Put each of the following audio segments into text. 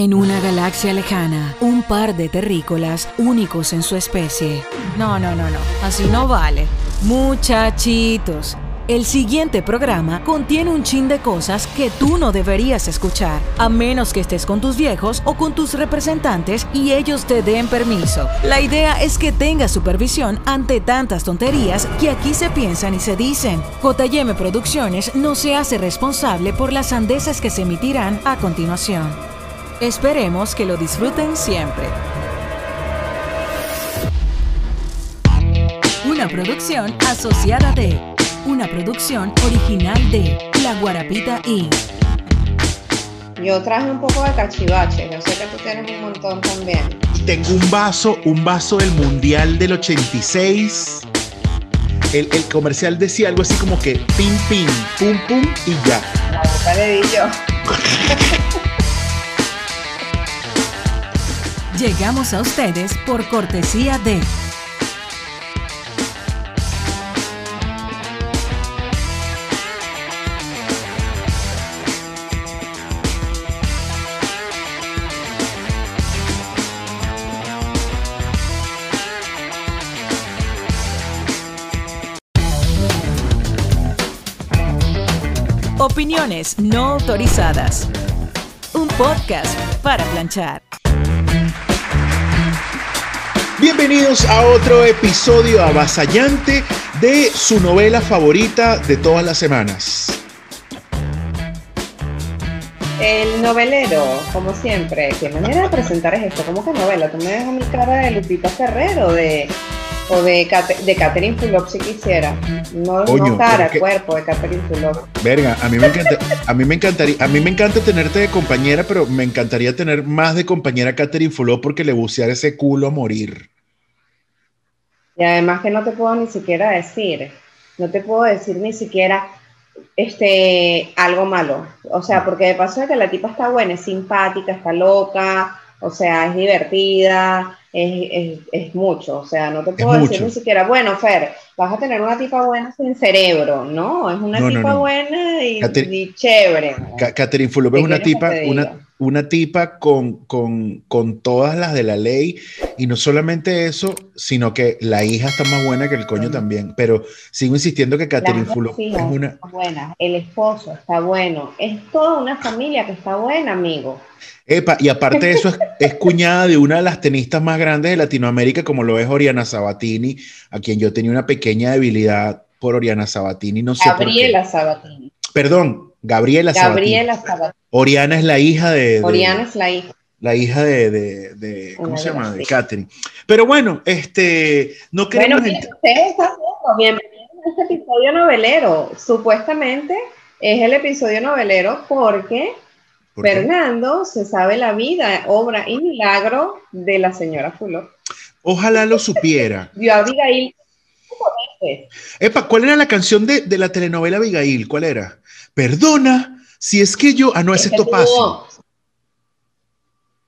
En una galaxia lejana, un par de terrícolas únicos en su especie. No, no, no, no, así no vale. Muchachitos, el siguiente programa contiene un chin de cosas que tú no deberías escuchar, a menos que estés con tus viejos o con tus representantes y ellos te den permiso. La idea es que tengas supervisión ante tantas tonterías que aquí se piensan y se dicen. JM Producciones no se hace responsable por las sandeces que se emitirán a continuación. Esperemos que lo disfruten siempre. Una producción asociada de, una producción original de La Guarapita Inc. Yo traje un poco de cachivache, yo sé que tú tienes un montón también. Y tengo un vaso, un vaso del Mundial del 86. El, el comercial decía algo así como que pim, pim, pum, pum y ya. La boca le di yo. Llegamos a ustedes por cortesía de Opiniones no autorizadas. Un podcast para planchar. Bienvenidos a otro episodio avasallante de su novela favorita de todas las semanas. El novelero, como siempre. ¿Qué manera de presentar es esto? ¿Cómo que novela? Tú me dejas mi cara de Lupita Ferrero de, o de, de Catherine Fulop si quisiera. No, Coño, no cara, cuerpo de Catherine Fulop. Verga, a mí me encanta, a mí me encantaría, a mí me encanta tenerte de compañera, pero me encantaría tener más de compañera Catherine Fulop porque le bucear ese culo a morir. Y además que no te puedo ni siquiera decir, no te puedo decir ni siquiera este, algo malo. O sea, porque de paso de que la tipa está buena, es simpática, está loca, o sea, es divertida, es, es- es mucho. O sea, no te puedo decir mucho. ni siquiera, bueno, Fer, vas a tener una tipa buena sin cerebro. No, es una No, tipa no. buena y, y chévere. Ca- Catherine Fulop es ¿Qué una tipa, una? Una tipa con, con, con todas las de la ley y no solamente eso, sino que la hija está más buena que el coño Mm. también. Pero sigo insistiendo que Catherine Fulop es una, buenas, el esposo está bueno, es toda una familia que está buena, amigo. Epa, y aparte de eso, es, es cuñada de una de las tenistas más grandes de Latinoamérica, como lo es Oriana Sabatini, a quien yo tenía una pequeña debilidad por Oriana Sabatini, no sé por qué. Gabriela Sabatini. Perdón, Gabriela, Gabriela Sabatini. Sabatini. Oriana es la hija de, de- Oriana es la hija. la hija de, de- de- ¿cómo Una se llama? De. Catherine. Pero bueno, este, no Bueno, queremos ent- ustedes están viendo, bienvenidos a este episodio novelero. Supuestamente es el episodio novelero porque. Fernando se sabe la vida, obra y milagro de la señora Fulop. Ojalá lo supiera. Vio a Abigail. Epa, ¿cuál era la canción de, de la telenovela Abigail? ¿Cuál era? Perdona, si es que yo, ah, no, es Es que Topacio. tuvo-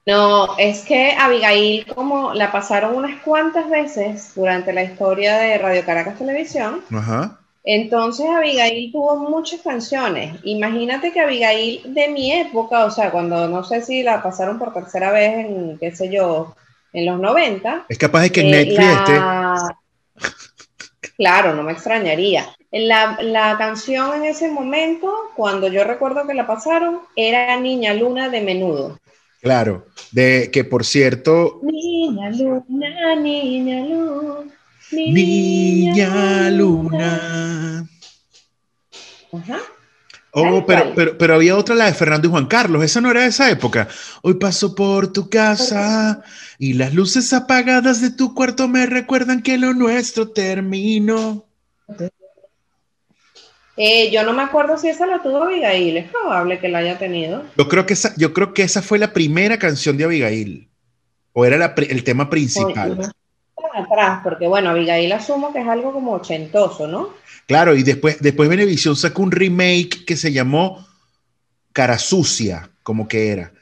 No, es que Abigail, como la pasaron unas cuantas veces durante la historia de Radio Caracas Televisión, Ajá. entonces Abigail tuvo muchas canciones. Imagínate que Abigail de mi época, o sea, cuando no sé si la pasaron por tercera vez en, qué sé yo, en los 90. Es capaz de que en eh, Netflix esté. La- Claro, no me extrañaría. La, la canción en ese momento, cuando yo recuerdo que la pasaron, era Niña Luna de menudo. Claro, de que por cierto, Niña luna, niña luna, Niña Luna. Ajá. Oh, pero, pero, pero había otra, la de Fernando y Juan Carlos. Esa no era de esa época. Hoy paso por tu casa y las luces apagadas de tu cuarto me recuerdan que lo nuestro terminó. Eh, yo no me acuerdo si esa la tuvo Abigail, es probable que la haya tenido. Yo creo que esa, yo creo que esa fue la primera canción de Abigail. O era la el tema principal. Atrás, porque bueno, Abigail asumo que es algo como ochentoso, ¿no? Claro, y después, después Venevisión sacó un remake que se llamó Cara Sucia, como que era.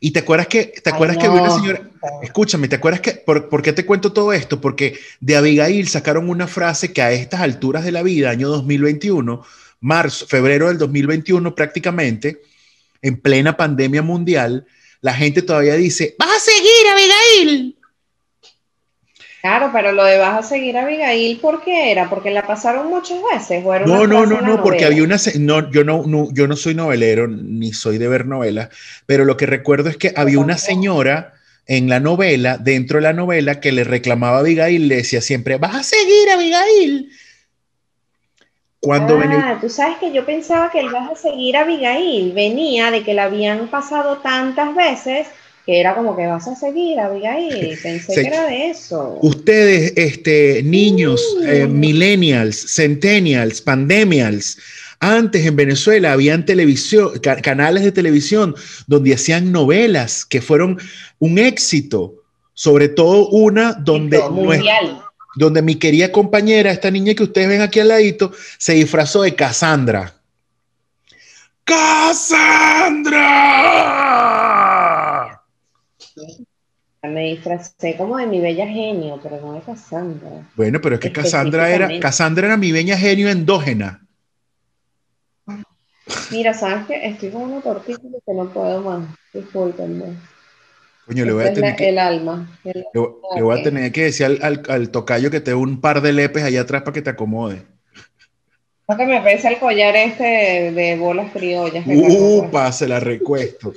Y te acuerdas que, te Ay, acuerdas que había una señora, escúchame, ¿te acuerdas que, por, por qué te cuento todo esto? Porque de Abigail sacaron una frase que a estas alturas de la vida, año 2021, marzo, febrero del 2021 prácticamente, en plena pandemia mundial, la gente todavía dice, vas a seguir, Abigail. Claro, pero lo de vas a seguir a Abigail, ¿por qué era? ¿Porque la pasaron muchas veces? ¿O era No, no, no, no, porque había una, no, yo no, no, yo no soy novelero, ni soy de ver novelas, pero lo que recuerdo es que había una señora en la novela, dentro de la novela, que le reclamaba a Abigail, le decía siempre, vas a seguir, Abigail. Cuando Ah, tú sabes que yo pensaba que el vas a seguir a Abigail venía de que la habían pasado tantas veces que era como que vas a seguir a Abigail. Pensé que era de eso. Ustedes, este, niños, eh, millennials, centennials, pandemials, antes en Venezuela habían televisión, ca- canales de televisión donde hacían novelas que fueron un éxito, sobre todo una donde, donde mi querida compañera, esta niña que ustedes ven aquí al ladito, se disfrazó de Cassandra. ¡Cassandra! Me disfracé como de mi bella genio, pero no de Cassandra. Bueno, pero es que Cassandra era. Cassandra era mi veña genio endógena. Mira, ¿sabes qué? Estoy con una tortilla que no puedo más. Discúlpenme. Coño, le voy a Esta es tener que, el alma. El- le, le voy a tener que decir al, al- al tocayo que te dé un par de lepes allá atrás para que te acomode. Lo que me parece el collar este de, de bolas criollas. Upa, se la recuesto.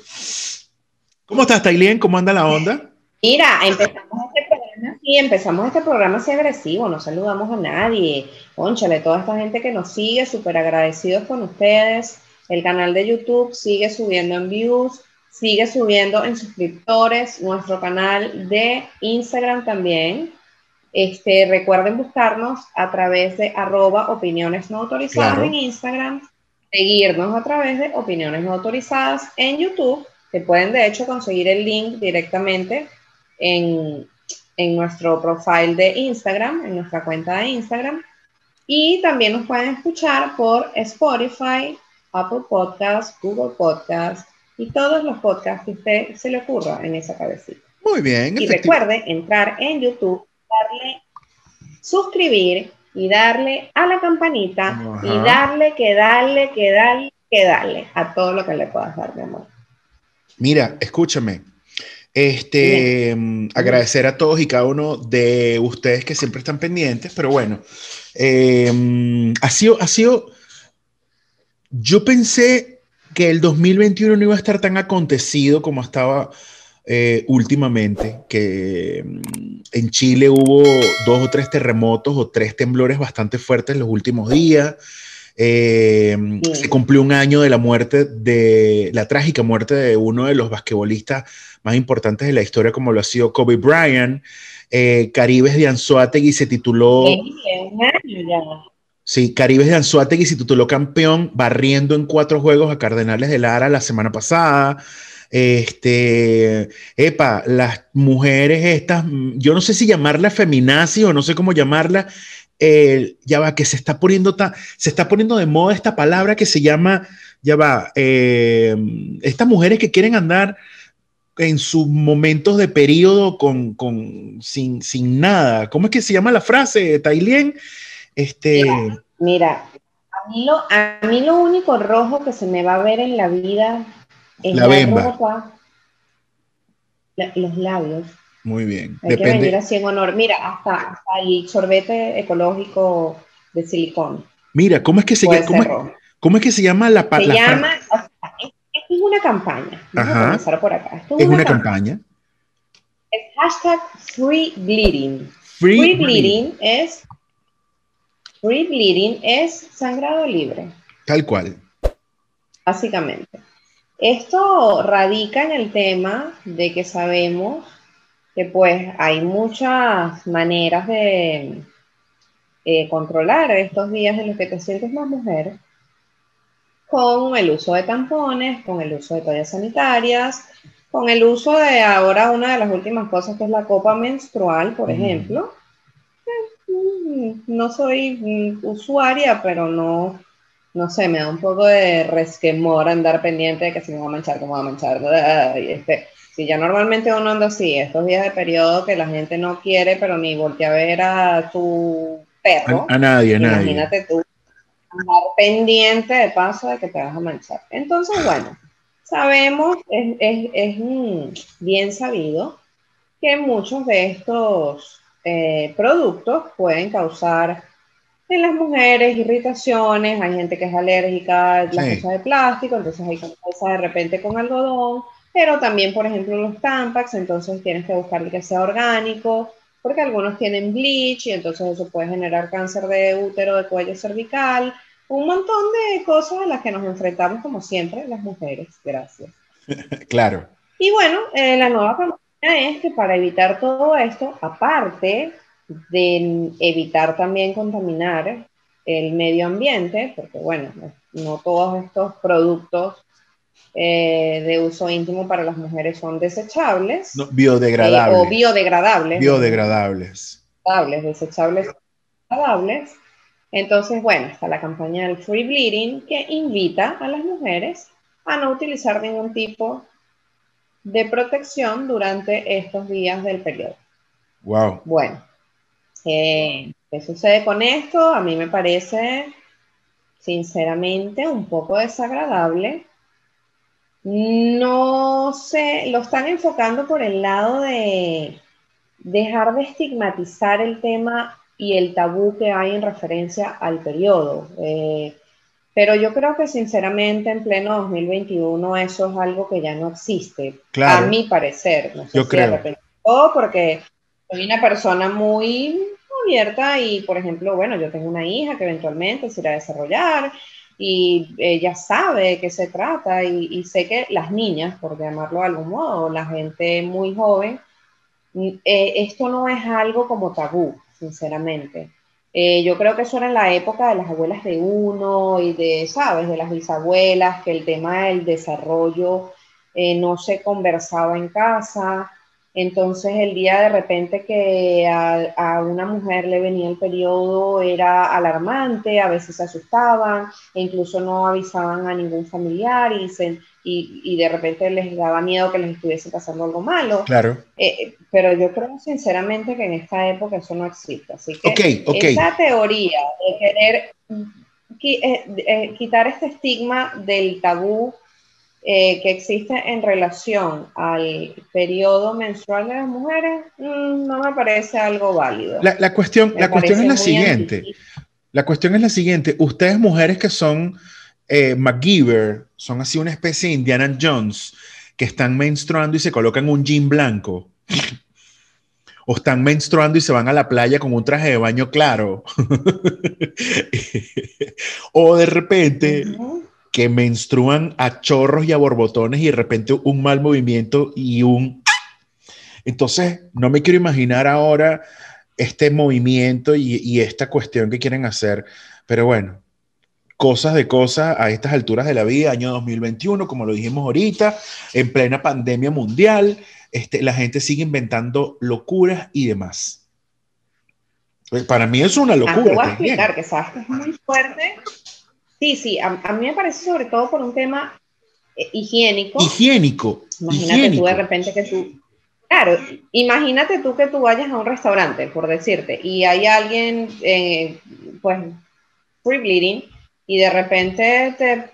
¿Cómo estás, Tailien? ¿Cómo anda la onda? Mira, empezamos este programa y empezamos este programa así agresivo, no saludamos a nadie. Conchale, toda esta gente que nos sigue, súper agradecidos con ustedes. El canal de YouTube sigue subiendo en views, sigue subiendo en suscriptores, nuestro canal de Instagram también. Este, recuerden buscarnos a través de arroba opiniones no autorizadas Claro. en Instagram, seguirnos a través de opiniones no autorizadas en YouTube, que pueden de hecho conseguir el link directamente en, en nuestro profile de Instagram, en nuestra cuenta de Instagram. Y también nos pueden escuchar por Spotify, Apple Podcasts, Google Podcasts y todos los podcasts que a usted se le ocurra en esa cabecita. Muy bien. Y recuerde entrar en YouTube, darle suscribir y darle a la campanita Ajá. y darle que darle, que darle, que darle a todo lo que le puedas dar, mi amor. Mira, escúchame. Este, mm, agradecer a todos y cada uno de ustedes que siempre están pendientes, pero bueno, eh, mm, ha sido, ha sido, yo pensé que el 2021 no iba a estar tan acontecido como estaba eh, últimamente, que mm, en Chile hubo dos o tres terremotos o tres temblores bastante fuertes los últimos días. Eh, Sí. Se cumplió un año de la muerte, de la trágica muerte de uno de los basquetbolistas más importantes de la historia, como lo ha sido Kobe Bryant. Eh, Caribes de Anzuategui se tituló, sí, Caribes de Anzuategui se tituló campeón, barriendo en cuatro juegos a Cardenales de Lara la semana pasada. Este, epa, las mujeres estas, mm, yo no sé si llamarla feminazi o no sé cómo llamarla, ya va, que se está poniendo ta- se está poniendo de moda esta palabra que se llama, ya va, eh, estas mujeres que quieren andar en sus momentos de periodo con, con sin, sin nada. ¿Cómo es que se llama la frase, Tailien? Este, Mira, a mí, lo, a mí lo único rojo que se me va a ver en la vida es La ropa, la- los labios. Muy bien. Hay que venir así en honor. Mira, hasta, hasta el sorbete ecológico de silicón. Mira, ¿cómo es que se llama? ¿Cómo, es- rojo. cómo es que se llama la Se palabra? llama, o sea, es, es una campaña. Vamos Ajá. a comenzar por acá. Esto Es una campaña. Es hashtag free bleeding. Free, Free bleeding, bleeding es free bleeding es sangrado libre. Tal cual. básicamente. Esto radica en el tema de que sabemos que pues hay muchas maneras de eh, controlar estos días en los que te sientes más mujer con el uso de tampones, con el uso de toallas sanitarias, con el uso de ahora una de las últimas cosas que es la copa menstrual, por Mm. ejemplo. Mm, No soy mm, usuaria, pero no, no sé, me da un poco de resquemor andar pendiente de que si me voy a manchar, me voy a manchar. Este, si ya normalmente uno anda así, estos días de periodo que la gente no quiere, pero ni voltea a ver a tu perro, A, a nadie, a nadie. imagínate tú andar pendiente de paso de que te vas a manchar. Entonces, bueno, sabemos, es, bien sabido que muchos de estos eh, productos pueden causar en las mujeres irritaciones, hay gente que es alérgica a las cosas de plástico, entonces hay que de repente con algodón, pero también, por ejemplo, los Tampax, entonces tienes que buscar que sea orgánico, porque algunos tienen bleach y entonces eso puede generar cáncer de útero, de cuello cervical, un montón de cosas a las que nos enfrentamos como siempre las mujeres. Gracias. claro. Y bueno, eh, la nueva campaña es que para evitar todo esto, aparte de evitar también contaminar el medio ambiente, porque bueno, no todos estos productos eh, de uso íntimo para las mujeres son desechables. biodegradables. o biodegradables. Biodegradables. Desechables, desechables. Entonces, bueno, está la campaña del Free Bleeding que invita a las mujeres a no utilizar ningún tipo de protección durante estos días del periodo. Wow. Bueno, eh, ¿qué sucede con esto? A mí me parece, sinceramente, un poco desagradable no sé, lo están enfocando por el lado de dejar de estigmatizar el tema y el tabú que hay en referencia al periodo. Eh, pero yo creo que sinceramente en pleno 2021 eso es algo que ya no existe, a mi parecer. No sé yo creo. porque soy una persona muy abierta y, por ejemplo, bueno, yo tengo una hija que eventualmente se irá a desarrollar y ella sabe de qué se trata y, sé que las niñas, por llamarlo de algún modo, la gente muy joven, mm, eh, esto no es algo como tabú, sinceramente. Eh, yo creo que eso era en la época de las abuelas de uno y de, ¿sabes?, de las bisabuelas, que el tema del desarrollo eh, no se conversaba en casa, entonces el día de repente que a, una mujer le venía el periodo era alarmante, a veces se asustaban e incluso no avisaban a ningún familiar y, y, de repente les daba miedo que les estuviese pasando algo malo. Claro. Eh, pero yo creo sinceramente que en esta época eso no existe. Así que okay, esa teoría de querer eh, eh, quitar este estigma del tabú eh, que existe en relación al periodo menstrual de las mujeres mm, no me parece algo válido. La, cuestión, la cuestión es la siguiente. La cuestión es la siguiente. Ustedes mujeres que son eh, MacGyver, son así una especie de Indiana Jones, que están menstruando y se colocan un jean blanco. o están menstruando y se van a la playa con un traje de baño claro. o de repente que menstruan a chorros y a borbotones y de repente un mal movimiento y un... Entonces, no me quiero imaginar ahora este movimiento y, esta cuestión que quieren hacer, pero bueno, cosas de cosas a estas alturas de la vida, año 2021, como lo dijimos ahorita, en plena pandemia mundial, este, la gente sigue inventando locuras y demás. Pues, para mí es una locura. Ah, te voy a explicar que sabes que es muy fuerte Sí, sí, a, mí me parece sobre todo por un tema eh, higiénico. Higiénico. Imagínate tú de repente que tú, claro, imagínate tú que tú vayas a un restaurante, por decirte, y hay alguien, eh, pues, free bleeding, y de repente te,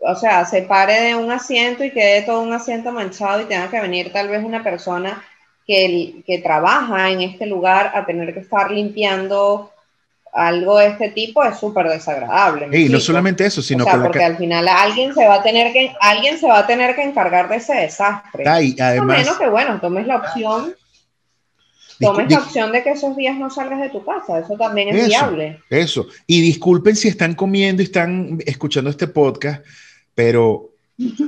o sea, se pare de un asiento y quede todo un asiento manchado y tenga que venir tal vez una persona que, que trabaja en este lugar a tener que estar limpiando algo de este tipo es súper desagradable. Y no solamente eso, sino que porque al final alguien se va a tener que alguien se va a tener que encargar de ese desastre. y además, menos que bueno, tomes la opción tomes la opción de que esos días no salgas de tu casa, eso también es viable. Eso. Y disculpen si están comiendo y están escuchando este podcast, pero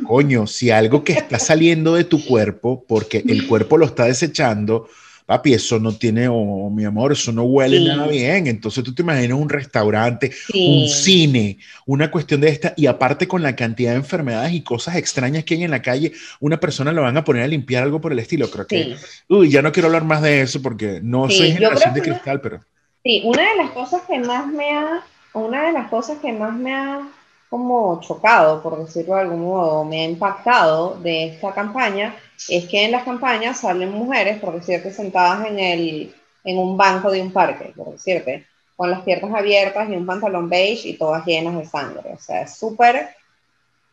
coño, si algo que está saliendo de tu cuerpo, porque el cuerpo lo está desechando, papi, eso no tiene, oh, mi amor, eso no huele nada bien. Entonces tú te imaginas un restaurante, un cine, una cuestión de esta, y aparte con la cantidad de enfermedades y cosas extrañas que hay en la calle, una persona lo van a poner a limpiar algo por el estilo. Creo que, uy, ya no quiero hablar más de eso porque no soy generación de cristal, pero... Sí, una de las cosas que más me ha, una de las cosas que más me ha como chocado, por decirlo de algún modo, me ha impactado de esta campaña, es que en las campañas salen mujeres, por decirte, sentadas en, el, en un banco de un parque, por decirte, con las piernas abiertas y un pantalón beige y todas llenas de sangre. O sea, es súper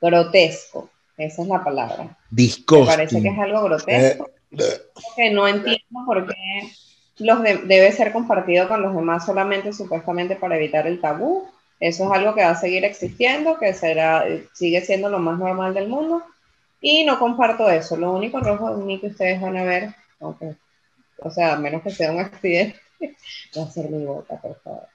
grotesco. Esa es la palabra. Me parece que es algo grotesco. que no entiendo por qué los debe ser compartido con los demás solamente supuestamente para evitar el tabú. Eso es algo que va a seguir existiendo, que será, sigue siendo lo más normal del mundo. Y no comparto eso. Lo único rojo ni que ustedes van a ver, o sea, a menos que sea un accidente, va a ser mi bota, por favor.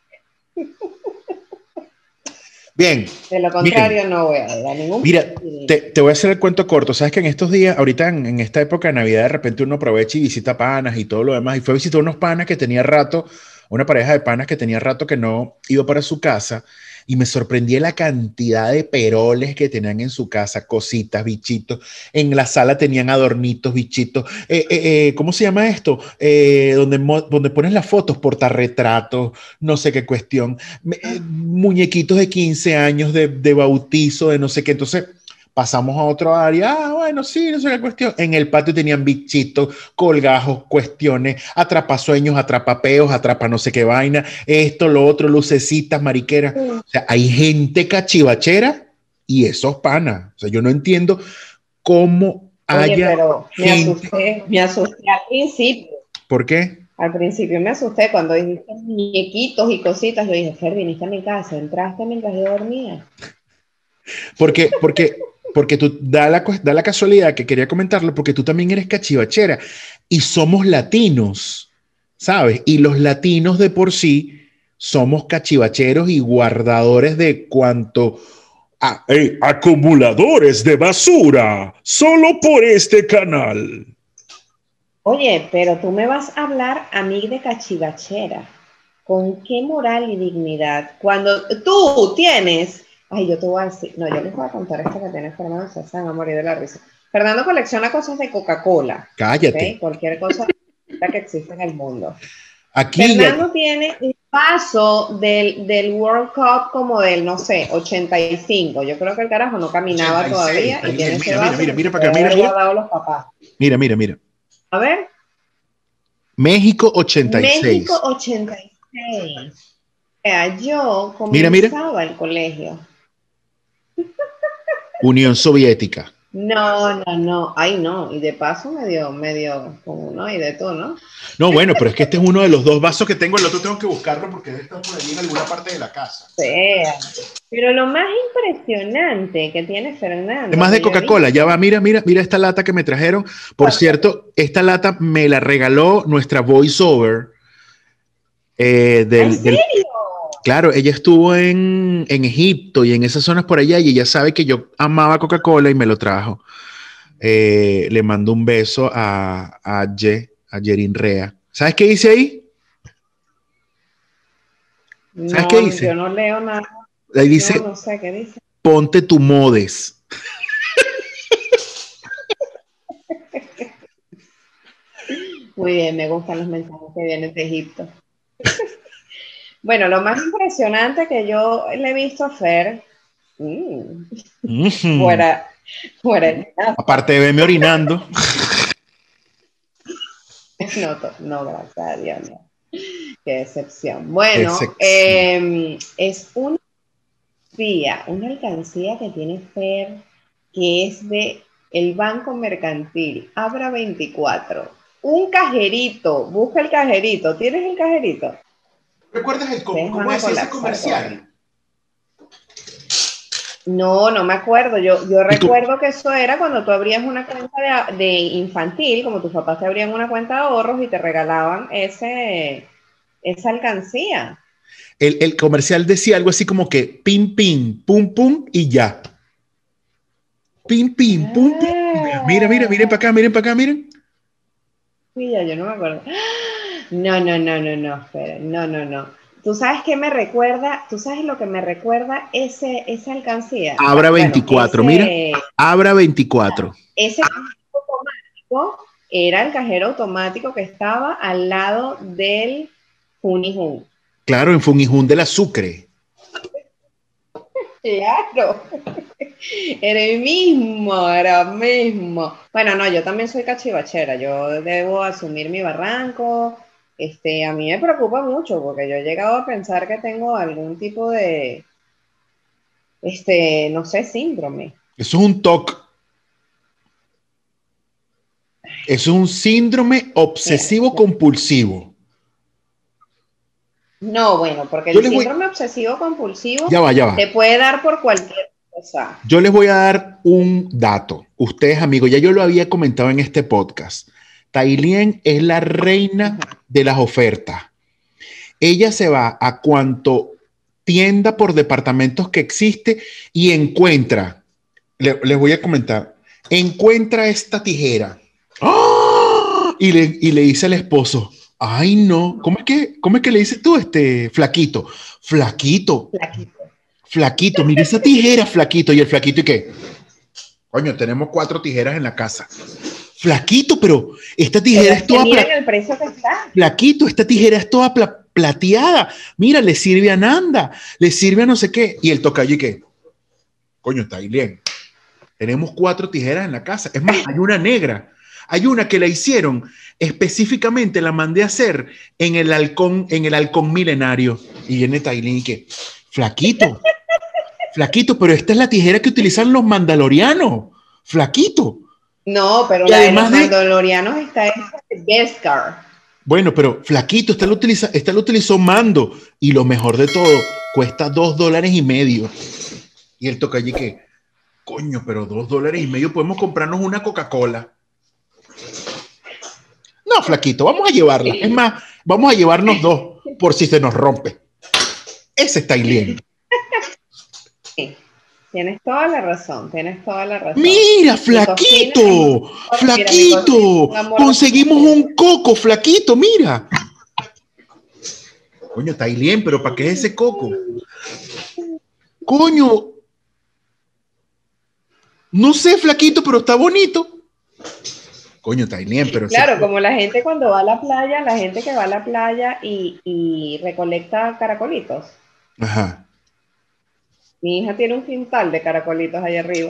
Bien. De lo contrario, no voy a dar ningún. Mira, te, voy a hacer el cuento corto. Sabes que en estos días, ahorita en, esta época de Navidad, de repente uno aprovecha y visita panas y todo lo demás. Y fue a visitar unos panas que tenía rato, una pareja de panas que tenía rato que no iba para su casa y me sorprendí la cantidad de peroles que tenían en su casa, cositas, bichitos. En la sala tenían adornitos, bichitos. Eh, eh, eh, ¿Cómo se llama esto? donde, donde pones las fotos, portarretratos, no sé qué cuestión. muñequitos de 15 años de, de bautizo, de no sé qué. Entonces, Pasamos a otro área, ah, bueno, sí, no sé qué cuestión. En el patio tenían bichitos, colgajos, cuestiones, atrapasueños, atrapapeos, atrapa no sé qué vaina, esto, lo otro, lucecitas, mariqueras. O sea, hay gente cachivachera y esos panas. O sea, yo no entiendo cómo haya. Pero me asusté, me asusté al principio. ¿Por qué? Al principio me asusté cuando dijiste muñequitos y cositas. Yo dije, Fer, viniste a mi casa, entraste mientras yo dormía. Porque, porque porque tú da la, da la casualidad que quería comentarlo, porque tú también eres cachivachera y somos latinos, ¿sabes? Y los latinos de por sí somos cachivacheros y guardadores de cuanto a acumuladores de basura, solo por este canal. Oye, pero tú me vas a hablar a de cachivachera. ¿Con qué moral y dignidad? Cuando tú tienes Ay, yo te voy a decir, no, yo les voy a contar esto que tiene Fernando, se van a morir de la risa. Fernando colecciona cosas de Coca-Cola. Cállate. Cualquier cosa que existe en el mundo. Aquí Fernando tiene un paso del, del, World Cup como del, no sé, 85. Yo creo que el carajo no caminaba todavía. Y tiene mira, mira, mira, mira, para que mira, mira. los papás. Mira, mira, mira. A ver. México 86. México 86. O sea, yo comenzaba mira, mira. el colegio Unión Soviética. No, no, no. Ay, no. Y de paso medio, medio, como, ¿no? Y de todo, ¿no? No, bueno, pero es que este es uno de los dos vasos que tengo. El otro tengo que buscarlo porque debe estar por allí en alguna parte de la casa. Sí. Pero lo más impresionante que tiene Fernando. Además de Coca-Cola, ya va, mira, mira, mira esta lata que me trajeron. Por cierto, esta lata me la regaló nuestra voiceover. Eh, del, ¿En serio? Claro, ella estuvo en, Egipto y en esas zonas por allá y ella sabe que yo amaba Coca-Cola y me lo trajo. Eh, le mando un beso a, a, a Yerin Rea. ¿Sabes qué dice ahí? ¿Sabes qué dice? Yo no leo nada. Ahí dice, no, sé qué dice. Ponte tu modes. Muy bien, me gustan los mensajes que vienen de Egipto. Bueno, lo más impresionante que yo le he visto a Fer, mm, fuera, fuera Aparte de verme orinando. no, no, gracias a Dios, no. Qué excepción. Bueno, em, es una alcancía, una alcancía que tiene Fer, que es de el Banco Mercantil, Abra 24. Un cajerito, busca el cajerito. ¿Tienes el cajerito? ¿Recuerdas el, cómo, es ese comercial? No, no me acuerdo. Yo, yo recuerdo que eso era cuando tú abrías una cuenta de, infantil, como tus papás te abrían una cuenta de ahorros y te regalaban ese, esa alcancía. El, comercial decía algo así como que pim, pim, pum, pum y ya. Pim, pim, pum, pum. Mira, mira, miren para acá, miren para acá, miren. Mira, yo no me acuerdo. No, no, no, no, no, no, no, no. ¿Tú sabes qué me recuerda? ¿Tú sabes lo que me recuerda ese, esa alcancía? Abra 24, mira. Abra 24. Ese cajero automático era el cajero automático que estaba al lado del Funijun. Claro, en Funijun de la Sucre. Claro. Era el mismo, era el mismo. Bueno, no, yo también soy cachivachera. Yo debo asumir mi barranco este, a mí me preocupa mucho porque yo he llegado a pensar que tengo algún tipo de, este, no sé, síndrome. Eso es un TOC. es un síndrome obsesivo compulsivo. No, bueno, porque el síndrome obsesivo compulsivo te puede dar por cualquier cosa. Yo les voy a dar un dato. Ustedes, amigos, ya yo lo había comentado en este podcast. Tailien es la reina de las ofertas. Ella se va a cuanto tienda por departamentos que existe y encuentra, les voy a comentar, encuentra esta tijera ¡Ah! y, le, y le dice al esposo, ay no, ¿cómo es que, cómo es que le dices tú, este flaquito? Flaquito. Flaquito. Flaquito, mira esa tijera, flaquito. Y el flaquito, ¿y qué? Coño, tenemos cuatro tijeras en la casa. Flaquito, pero esta tijera es toda. el precio que está. Flaquito, esta tijera es toda plateada. Mira, le sirve a Nanda, le sirve a no sé qué. Y el tocayo, ¿y qué? Coño, está ahí bien. Tenemos cuatro tijeras en la casa. Es más, hay una negra. Hay una que la hicieron específicamente, la mandé a hacer en el halcón, en el halcón milenario. Y viene Tailín y que, flaquito, flaquito, pero esta es la tijera que utilizan los mandalorianos. Flaquito. No, pero la de los mandalorianos está en Beskar. Bueno, pero flaquito, esta lo, utiliza, esta lo utilizó Mando y lo mejor de todo, cuesta dos dólares y medio. Y él toca allí que, coño, pero dos dólares y medio podemos comprarnos una Coca-Cola. No, flaquito, vamos a llevarla. Es más, vamos a llevarnos dos por si se nos rompe. Ese está bien. Tienes toda la razón, tienes toda la razón. Mira, flaquito, flaquito, conseguimos un coco, flaquito, mira. Coño, está bien, pero ¿para qué es ese coco? Coño, no sé, flaquito, pero está bonito. Coño, está bien, pero... Claro, como la gente cuando va a la playa, la gente que va a la playa y, y recolecta caracolitos. Ajá. Mi hija tiene un quintal de caracolitos ahí arriba.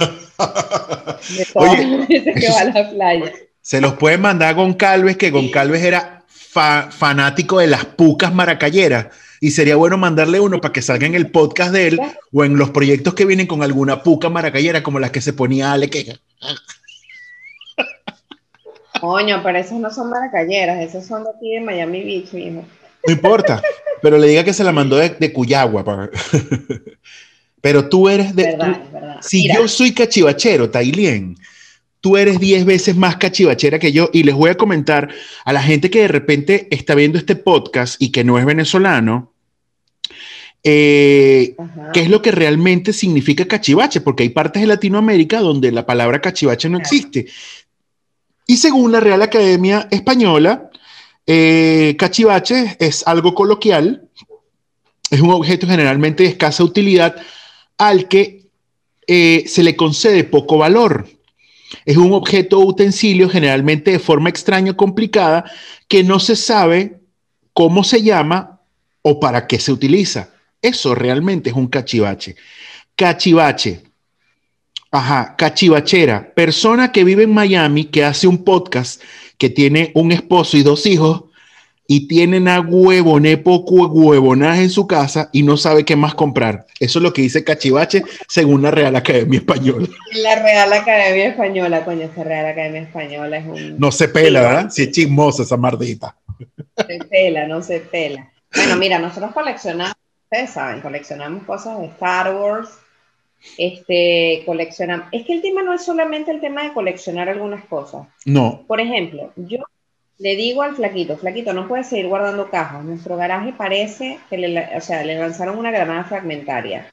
De todas que va a la playa. Se los puede mandar a Goncalves, que Goncalves era fanático de las pucas maracayeras. Y sería bueno mandarle uno para que salga en el podcast de él o en los proyectos que vienen con alguna puca maracayera, como las que se ponía Ale queja. Coño, pero esas no son maracayeras, esas son de aquí de Miami Beach, hijo. No importa, pero le diga que se la mandó de, de Cuyagua. Para... Pero tú eres de... Si yo soy cachivachero, Tailien, tú eres 10 veces más cachivachera que yo y les voy a comentar a la gente que de repente está viendo este podcast y que no es venezolano, eh, qué es lo que realmente significa cachivache, porque hay partes de Latinoamérica donde la palabra cachivache no existe. Y según la Real Academia Española, eh, cachivache es algo coloquial, es un objeto generalmente de escasa utilidad al que eh, se le concede poco valor. Es un objeto o utensilio generalmente de forma extraña o complicada que no se sabe cómo se llama o para qué se utiliza. Eso realmente es un cachivache. Cachivache. Ajá, cachivachera. Persona que vive en Miami, que hace un podcast, que tiene un esposo y dos hijos, y tienen a huevoné poco huevonaje en su casa y no sabe qué más comprar. Eso es lo que dice Cachivache según la Real Academia Española. La Real Academia Española, coño, esa Real Academia Española es un... No se pela, ¿verdad? Si es chismosa esa mardita. Se pela, no se pela. Bueno, mira, nosotros coleccionamos, ustedes saben, coleccionamos cosas de Star Wars, este, coleccionamos... Es que el tema no es solamente el tema de coleccionar algunas cosas. No. Por ejemplo, yo le digo al flaquito, flaquito, no puedes seguir guardando cajas. Nuestro garaje parece que le, o sea, le lanzaron una granada fragmentaria.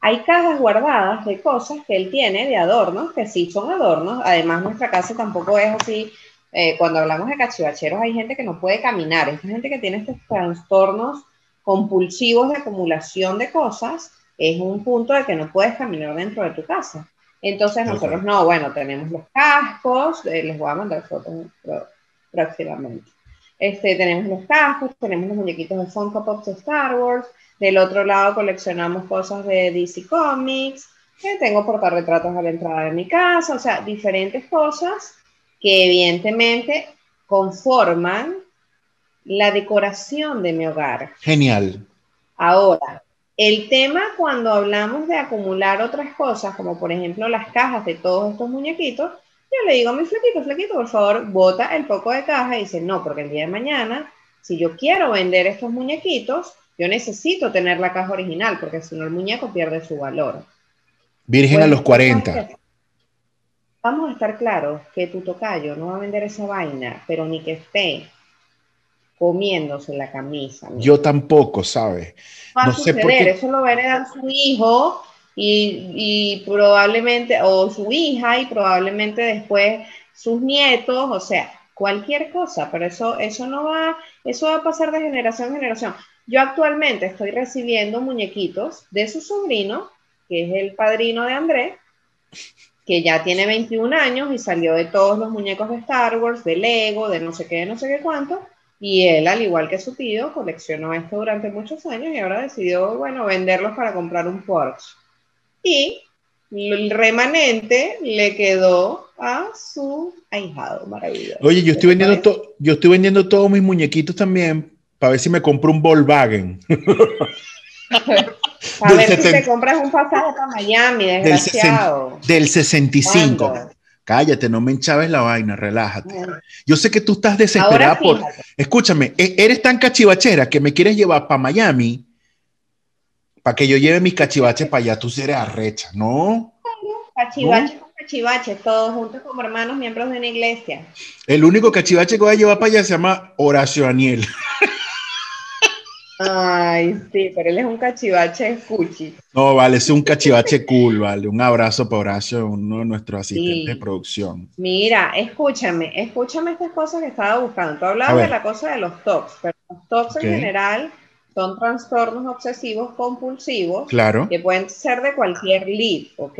Hay cajas guardadas de cosas que él tiene de adornos, que sí son adornos. Además, nuestra casa tampoco es así. Eh, cuando hablamos de cachivacheros, hay gente que no puede caminar. Esta gente que tiene estos trastornos compulsivos de acumulación de cosas, es un punto de que no puedes caminar dentro de tu casa. Entonces, nosotros no, bueno, tenemos los cascos, eh, les voy a mandar fotos próximamente. Este, tenemos los cascos, tenemos los muñequitos de Funko Pop de Star Wars. Del otro lado coleccionamos cosas de DC Comics. Eh, tengo portarretratos a la entrada de mi casa, o sea, diferentes cosas que evidentemente conforman la decoración de mi hogar. Genial. Ahora, el tema cuando hablamos de acumular otras cosas, como por ejemplo las cajas de todos estos muñequitos, Yo le digo a mi flaquito, flaquito, por favor, bota el poco de caja y dice, no, porque el día de mañana, si yo quiero vender estos muñequitos, yo necesito tener la caja original, porque si no el muñeco pierde su valor. Virgen a los 40. Vamos a estar claros que tu tocayo no va a vender esa vaina, pero ni que esté comiéndose la camisa. mira. Yo tampoco, ¿sabes? va a no sé suceder, por qué- eso lo va a heredar su hijo y, probablemente, o su hija y probablemente después sus nietos, o sea, cualquier cosa, pero eso, eso no va, eso va a pasar de generación en generación. Yo actualmente estoy recibiendo muñequitos de su sobrino, que es el padrino de Andrés, que ya tiene 21 años y salió de todos los muñecos de Star Wars, de Lego, de no sé qué, de no sé qué cuánto, y él, al igual que su tío, coleccionó esto durante muchos años y ahora decidió, bueno, venderlos para comprar un Porsche. Y el remanente le quedó a su ahijado, maravilloso. Oye, yo estoy ¿Qué te vendiendo, to- yo estoy vendiendo todos mis muñequitos también para ver si me compro un Volkswagen. A del ver si 70 te compras un pasaje para Miami, Del, desgraciado. sesen- del 65. ¿Cuándo? Cállate, no me enchaves la vaina, relájate. Bueno, Yo sé que tú estás desesperada por... Escúchame, e- eres tan cachivachera que me quieres llevar para Miami para que yo lleve mis cachivaches para allá. Tú eres arrecha, ¿no? cachivaches con cachivaches, todos juntos como hermanos miembros de una iglesia. El único cachivache que voy a llevar para allá se llama Horacio Daniel. Ay, sí, pero él es un cachivache cuchi. No, vale, es un cachivache cool, vale. Un abrazo para Horacio, uno de nuestros asistentes Sí. de producción. Mira, escúchame, escúchame estas cosas que estaba buscando. Tú hablabas de la cosa de los TOCs, pero los TOCs Ok. en general son trastornos obsesivos compulsivos Claro. que pueden ser de cualquier lead, ¿ok?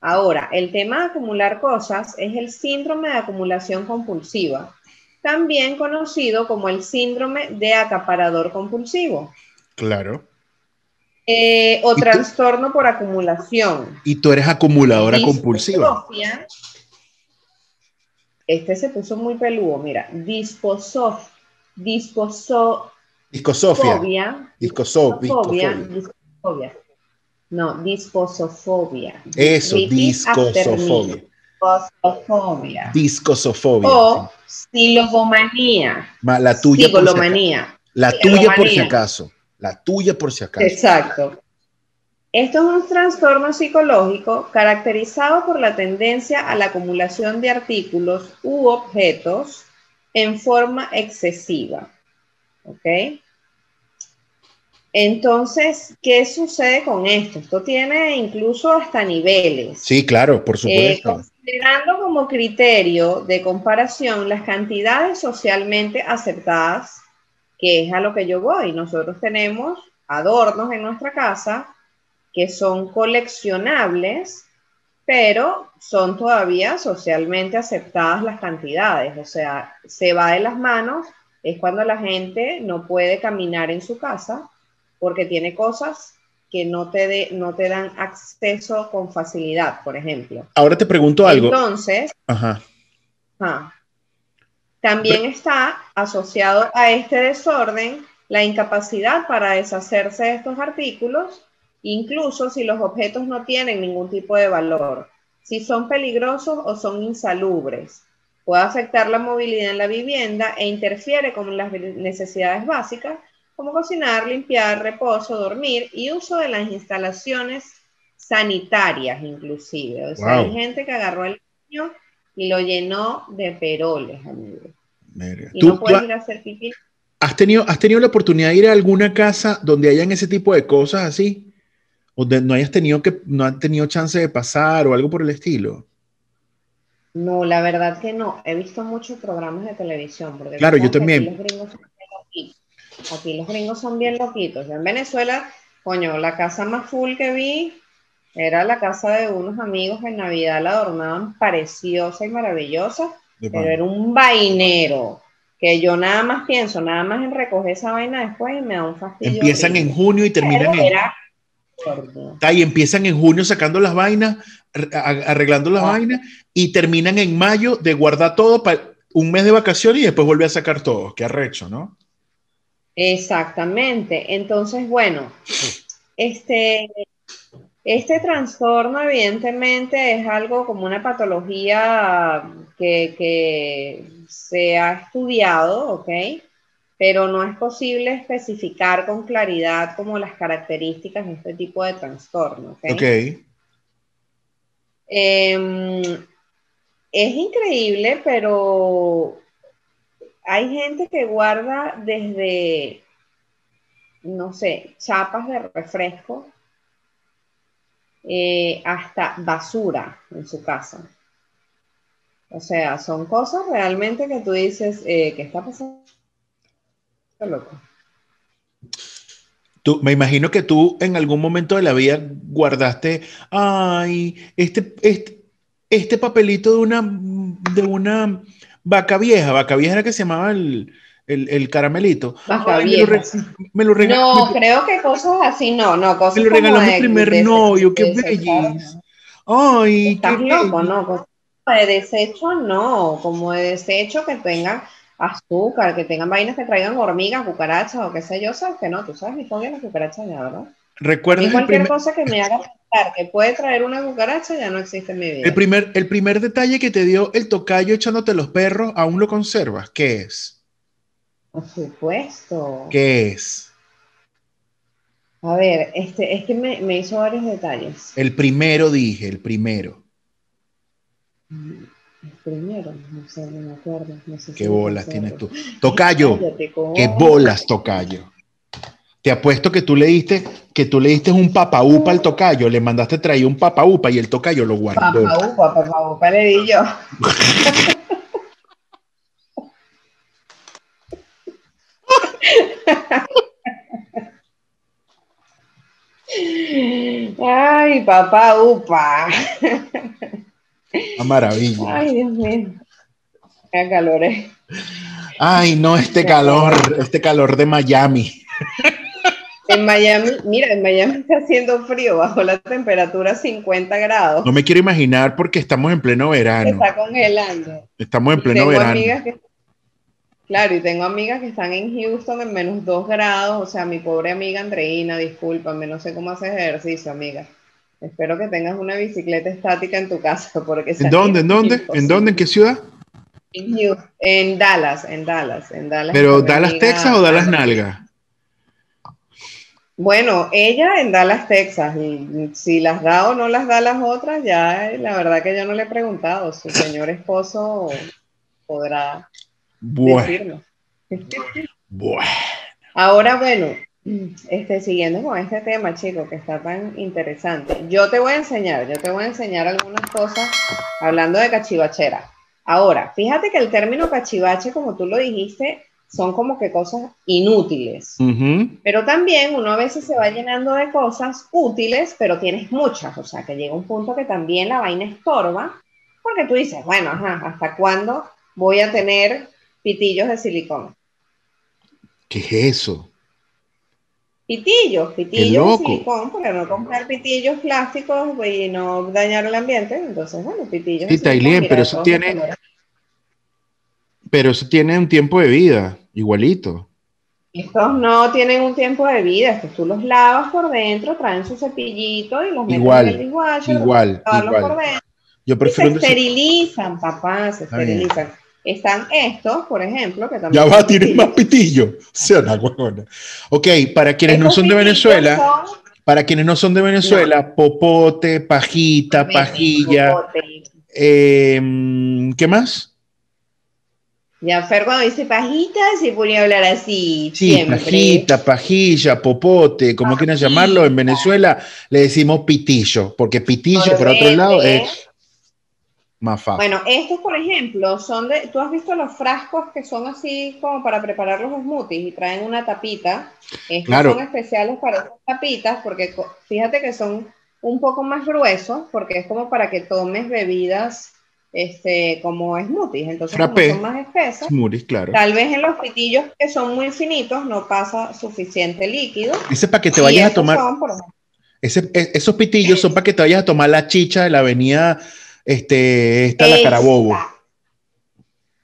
Ahora, el tema de acumular cosas es el síndrome de acumulación compulsiva, también conocido como el síndrome de acaparador compulsivo Claro. eh, o trastorno por acumulación. Y tú eres acumuladora compulsiva. Este se puso muy peludo, mira. Disposof, disposofobia. Discosofia. Discoso- Disfobia, discofobia. disfobia. No, disposofobia. Eso, discosofobia. Discosofobia. O silogomanía. Ma- La tuya. Sigolomanía. La tuya por si acaso. La tuya por si acaso. Exacto. Esto es un trastorno psicológico caracterizado por la tendencia a la acumulación de artículos u objetos en forma excesiva. ¿Ok? Entonces, ¿qué sucede con esto? Esto tiene incluso hasta niveles. Sí, claro, por Eh, supuesto. considerando como criterio de comparación las cantidades socialmente aceptadas, que es a lo que yo voy. Nosotros tenemos adornos en nuestra casa que son coleccionables, pero son todavía socialmente aceptadas las cantidades. O sea, se va de las manos, es cuando la gente no puede caminar en su casa porque tiene cosas que no te, de- no te dan acceso con facilidad, por ejemplo. Ahora te pregunto algo. Entonces, Ajá. ajá, también está asociado a este desorden la incapacidad para deshacerse de estos artículos, incluso si los objetos no tienen ningún tipo de valor, si son peligrosos o son insalubres. Puede afectar la movilidad en la vivienda e interfiere con las necesidades básicas como cocinar, limpiar, reposo, dormir y uso de las instalaciones sanitarias inclusive. O sea, Wow. hay gente que agarró el niño y lo llenó de peroles, amigo. Y ¿Tú, no puedes ir a hacer pipí. has, tenido, has tenido la oportunidad de ir a alguna casa donde hayan ese tipo de cosas así? Donde no hayas tenido que, no han tenido chance de pasar o algo por el estilo. No, la verdad que no. He visto muchos programas de televisión. Porque Claro, yo también. Los gringos son. Aquí los gringos son bien loquitos. Yo en Venezuela, coño, la casa más full que vi era la casa de unos amigos en Navidad la adornaban preciosa y maravillosa, De pero pana. era un vainero. Que yo nada más pienso, nada más en recoger esa vaina después y me da un fastidio. Empiezan horrible. en junio y terminan en... era. Ahí empiezan en junio sacando las vainas, arreglando las Ah. vainas y terminan en mayo de guardar todo para un mes de vacaciones y después vuelve a sacar todo. Qué arrecho, ¿no? Exactamente. Entonces, bueno, este, Este trastorno evidentemente es algo como una patología que, que se ha estudiado, ¿ok? Pero no es posible especificar con claridad como las características de este tipo de trastorno, ¿ok? Ok. Em, es increíble, pero hay gente que guarda desde, no sé, chapas de refresco eh, hasta basura en su casa. O sea, son cosas realmente que tú dices, eh, ¿qué está pasando? Qué loco. Tú, me imagino que tú en algún momento de la vida guardaste, ay, este, este, este papelito de una, de una vaca vieja, vaca vieja era que se llamaba el, el, el caramelito. Vaca Ay, me lo, re- vieja. me lo regaló, No, me, creo que cosas así, no, no, cosas me lo regaló mi primer de- novio, qué de- de- bellis. Ay, Estás qué loco. ¿no? De desecho, no. Como de desecho que tengan azúcar, que tengan vainas que traigan hormigas, cucarachas o qué sé yo, sabes que no. Tú sabes mi fobia las cucarachas ya, ¿verdad? Y ¿Recuerdas el cualquier primer, cosa que me haga pensar que puede traer una cucaracha ya no existe en mi vida. el primer, el primer detalle que te dio el tocayo echándote los perros, aún lo conservas? ¿Qué es? Por supuesto. ¿Qué es? A ver, este, es que me, me hizo varios detalles. El primero dije, el primero. El primero, no sé, no me acuerdo. No sé ¿Qué si bolas tienes tú? Tocayo, qué bolas, tocayo. Te apuesto que tú le diste, que tú le diste un papaupa al tocayo, le mandaste traer un papaupa y el tocayo lo guardó. Papá upa, papá upa le di yo. Ay, papá upa. Una maravilla. Ay, Dios mío. Qué calores. Ay, no, este calor, este calor de Miami. En Miami, mira, en Miami está haciendo frío, bajo la temperatura 50 grados. No me quiero imaginar porque estamos en pleno verano. está congelando. Estamos en pleno tengo verano. amigas que, claro, y tengo amigas que están en Houston en menos 2 grados. O sea, mi pobre amiga Andreina, discúlpame, no sé cómo haces ejercicio, amiga. Espero que tengas una bicicleta estática en tu casa, porque ¿En dónde? ¿En dónde? ¿En dónde? ¿En qué ciudad? En, Houston, en Dallas, en Dallas, en Dallas. ¿Pero Dallas, amiga Texas o Dallas. Nalga? Bueno, ella en Dallas, Texas, y si las da o no las da las otras, ya eh, la verdad que yo no le he preguntado. Su señor esposo podrá Bueno, decirnos. bueno. Ahora, bueno, este, siguiendo con este tema, chico, que está tan interesante, yo te voy a enseñar, yo te voy a enseñar algunas cosas hablando de cachivachera. Ahora, fíjate que el término cachivache, como tú lo dijiste, son como que cosas inútiles. Pero también uno a veces se va llenando de cosas útiles, pero tienes muchas. O sea, que llega un punto que también la vaina estorba, porque tú dices, bueno, ajá, ¿hasta cuándo voy a tener pitillos de silicón? ¿Qué es eso? Pitillos, pitillos de silicón, para no comprar pitillos plásticos y no dañar el ambiente. Entonces, bueno, pitillos Sí. Tailén, mira, pero eso tiene- colores. Pero eso tiene un tiempo de vida, igualito. Estos no tienen un tiempo de vida, estos tú los lavas por dentro, traen su cepillito y los metes Igual, en el dishwasher, igual, igual. por dentro. Yo Y se prefiero desa- esterilizan, papá, se esterilizan. Están estos, por ejemplo, que también. Ya va, pitillos. más pitillo. O sea, una huevona. Ok, para quienes no son de Venezuela, son- para quienes no son de Venezuela, popote, pajita, pajilla, Popote. eh, ¿qué más? Ya Fer cuando dice pajita se pone a hablar así. Sí, siempre. pajita, pajilla, popote, como quieran Pajita. llamarlo, en Venezuela le decimos pitillo, porque pitillo por otro Correcto, lado es más fácil. Bueno, estos, por ejemplo, son de. ¿Tú has visto los frascos que son así como para preparar los smoothies y traen una tapita? Estos Claro. son especiales para esas tapitas porque fíjate que son un poco más gruesos porque es como para que tomes bebidas este, como smoothies. Entonces, como son más espesas. Smoothies, claro. Tal vez en los pitillos que son muy finitos no pasa suficiente líquido. Ese para que te vayas a tomar, son, ese- e- esos pitillos son para que te vayas a tomar la chicha de la avenida, este, esta, la Carabobo.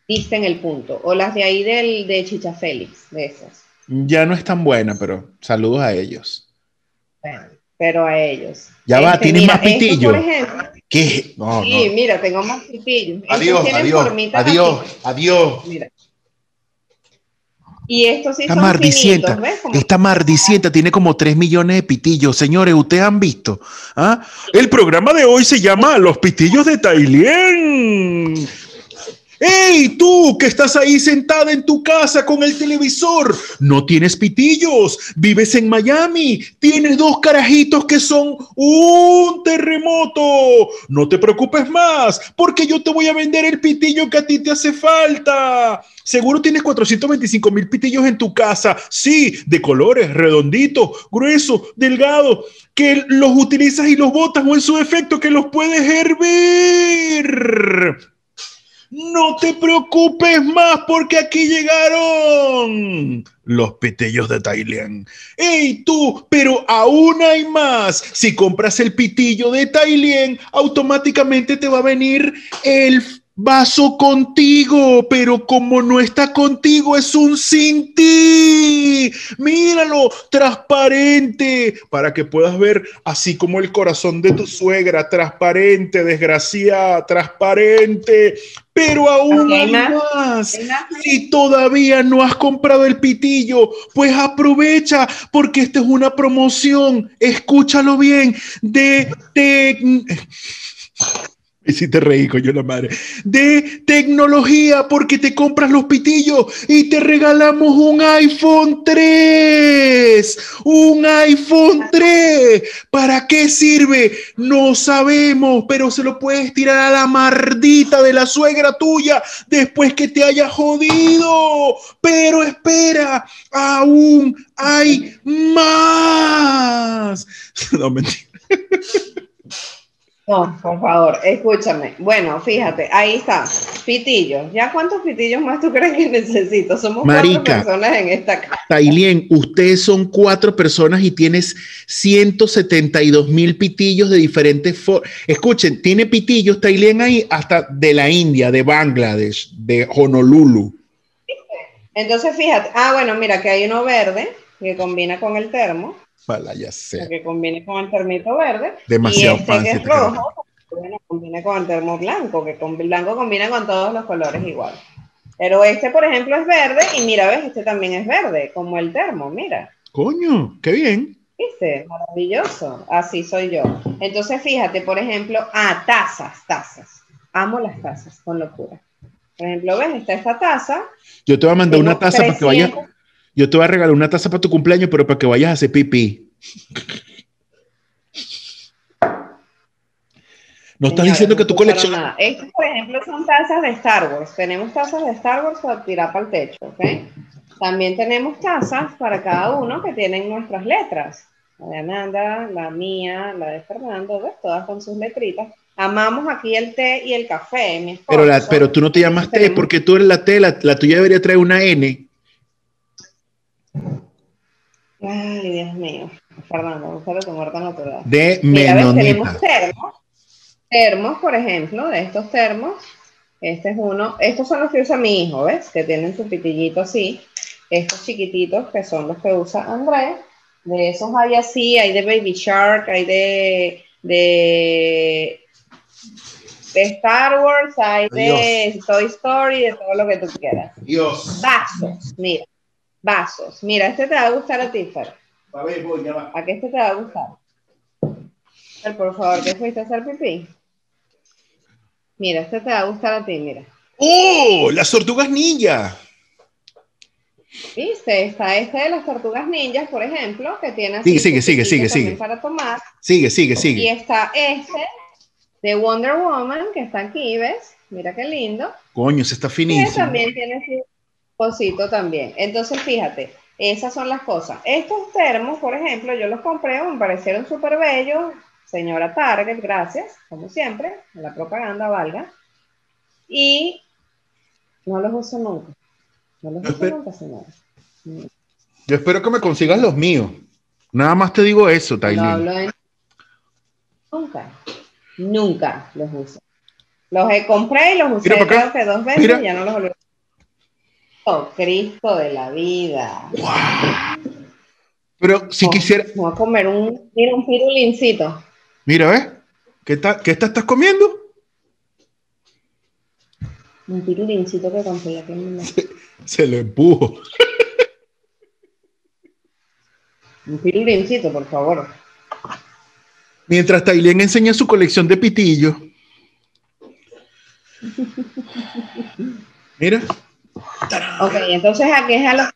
Diste en el punto. O las de ahí del, de Chicha Félix, de esas. Ya no es tan buena, pero saludos a ellos. Bueno, pero a ellos. Ya va, Este, ¿tienes mira, más estos, pitillo? por ejemplo, ¿Qué? No, sí, no. mira, tengo más pitillos. Adiós, adiós, adiós, adiós. mira. Y estos sí Esta son mardicienta, finitos, ¿ves? Esta mardicienta tiene como 3 millones de pitillos. Señores, ¿ustedes han visto? ¿Ah? El programa de hoy se llama Los Pitillos de Tailien. ¡Ey, tú que estás ahí sentada en tu casa con el televisor! No tienes pitillos, vives en Miami, tienes dos carajitos que son un terremoto. No te preocupes más, porque yo te voy a vender el pitillo que a ti te hace falta. Seguro tienes 425 mil pitillos en tu casa, sí, de colores, redonditos, gruesos, delgados, que los utilizas y los botas o en su defecto que los puedes hervir. No te preocupes más porque aquí llegaron los pitillos de Thailand. ¡Ey tú! Pero aún hay más. Si compras el pitillo de Thailand, automáticamente te va a venir el vaso contigo. Pero como no está contigo, es un sin ti. Míralo, transparente, para que puedas ver así como el corazón de tu suegra, transparente, desgraciada, transparente. Pero aún hay más. Si todavía no has comprado el pitillo, pues aprovecha porque esta es una promoción, escúchalo bien, de tec- Y si te reí, coño la madre. De tecnología, porque te compras los pitillos y te regalamos un iPhone 3. Un iPhone 3. ¿Para qué sirve? No sabemos, pero se lo puedes tirar a la mardita de la suegra tuya después que te haya jodido. Pero espera, aún hay más. No, mentira. No, por favor, escúchame. Bueno, fíjate, ahí está. Pitillos. ¿Ya cuántos pitillos más tú crees que necesito? Somos Marica. cuatro personas en esta casa. Tailien, ustedes son cuatro personas y tienes 172 mil pitillos de diferentes formas. Escuchen, tiene pitillos Tailien ahí hasta de la India, de Bangladesh, de Honolulu. Entonces, fíjate. Ah, bueno, mira que hay uno verde que combina con el termo, Vaya, ya sé. que combina con el termito verde. Demasiado y este que es rojo, bueno, combina con el termo blanco, que con blanco combina con todos los colores igual. Pero este, por ejemplo, es verde y mira, ves, este también es verde, como el termo, mira. Coño, qué bien. ¿Viste? Maravilloso. Así soy yo. Entonces, fíjate, por ejemplo, ah, tazas, tazas. Amo las tazas, con locura. Por ejemplo, ¿ves? Está esta taza. Yo te voy a mandar una taza para que vayas. 300. Yo te voy a regalar una taza para tu cumpleaños, pero para que vayas a hacer pipí. No estás Señores, diciendo que escucharon colección. nada. Estas, por ejemplo, son tazas de Star Wars. Tenemos tazas de Star Wars para tirar para el techo, ¿ok? También tenemos tazas para cada uno que tienen nuestras letras. La de Amanda, la mía, la de Fernando, ¿ves? Todas con sus letritas. Amamos aquí el té y el café, mi esposo. Pero, la, pero tú no te llamas T Tenemos- porque tú eres la T, la, la tuya debería traer una N. Ay, Dios mío. Fernando, búscalo tu muerte natural. De Mira, ves, menonita. tenemos termos. Termos, por ejemplo, de estos termos. Este es uno. Estos son los que usa mi hijo, ¿ves? Que tienen su pitillito así. Estos chiquititos que son los que usa Andrés. De esos hay así, hay de Baby Shark, hay de, de, de Star Wars, hay de Toy Story, de todo lo que tú quieras. Dios. Vasos, mira. Vasos. Mira, este te va a gustar a ti, Fer. A ver, voy, ya va. ¿A qué este te va a gustar? Fer, por favor, ¿qué fuiste a hacer pipí? Mira, este te va a gustar a ti, mira. ¡Oh! Las tortugas ninja. ¿Viste? Está este de las tortugas ninjas, por ejemplo, que tiene así Sigue, sigue, sigue, sigue, sigue. para tomar. Sigue, sigue, Y está este de Wonder Woman, que está aquí, ¿ves? Mira qué lindo. Coño, se está Que finísimo. también tiene también. Entonces, fíjate, esas son las cosas. Estos termos, por ejemplo, yo los compré, me parecieron súper bellos. Señora Target, gracias, como siempre, la propaganda valga. Y no los uso nunca. No los uso nunca, señora. Yo espero que me consigas los míos. Nada más te digo eso, No de... Nunca. Nunca los uso. Los he compré y los usé Mira para acá. creo que dos veces Mira. y ya no los volví. Cristo de la vida. Pero si quisiera. Voy a comer un, mira, un pirulincito. Mira, ¿ves? ¿Qué, ta, ¿Qué estás comiendo? Un pirulincito que compré aquí en se, se lo empujo. Un pirulincito, por favor. Mientras Tailén enseña su colección de pitillos. Mira. Ok, entonces aquí es a los.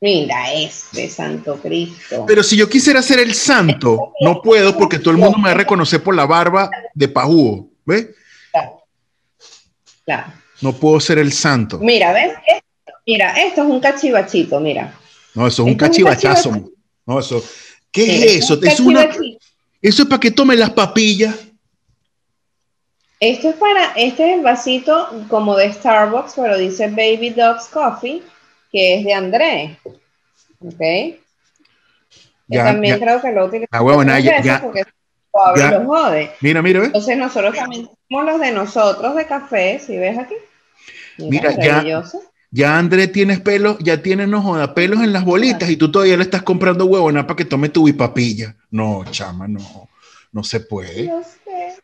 Mira, este Santo Cristo. Pero si yo quisiera ser el santo, no puedo porque todo el mundo me va a reconocer por la barba de pajúo. ¿Ves? Claro. claro. No puedo ser el santo. Mira, ¿ves? Mira, esto es un cachivachito, mira. No, eso es un cachivachazo. Es un cachivachazo. No, eso. ¿Qué es eso? Es, una, eso es para que tome las papillas. Esto es para, este es el vasito como de Starbucks, pero dice Baby Dogs Coffee, que es de André. ¿Ok? Yo también creo que lo utilizamos. Ah, bueno, ya, ya, porque ya. Lo jode. Mira, mira, ¿ves? Entonces nosotros también tenemos los de nosotros de café, si ves aquí. Mira, mira ya, ya André tienes pelo, ya tienes no joda, pelos en las bolitas y tú todavía le estás comprando huevona para que tome tu bipapilla. No, chama, no, no se puede. Yo sé,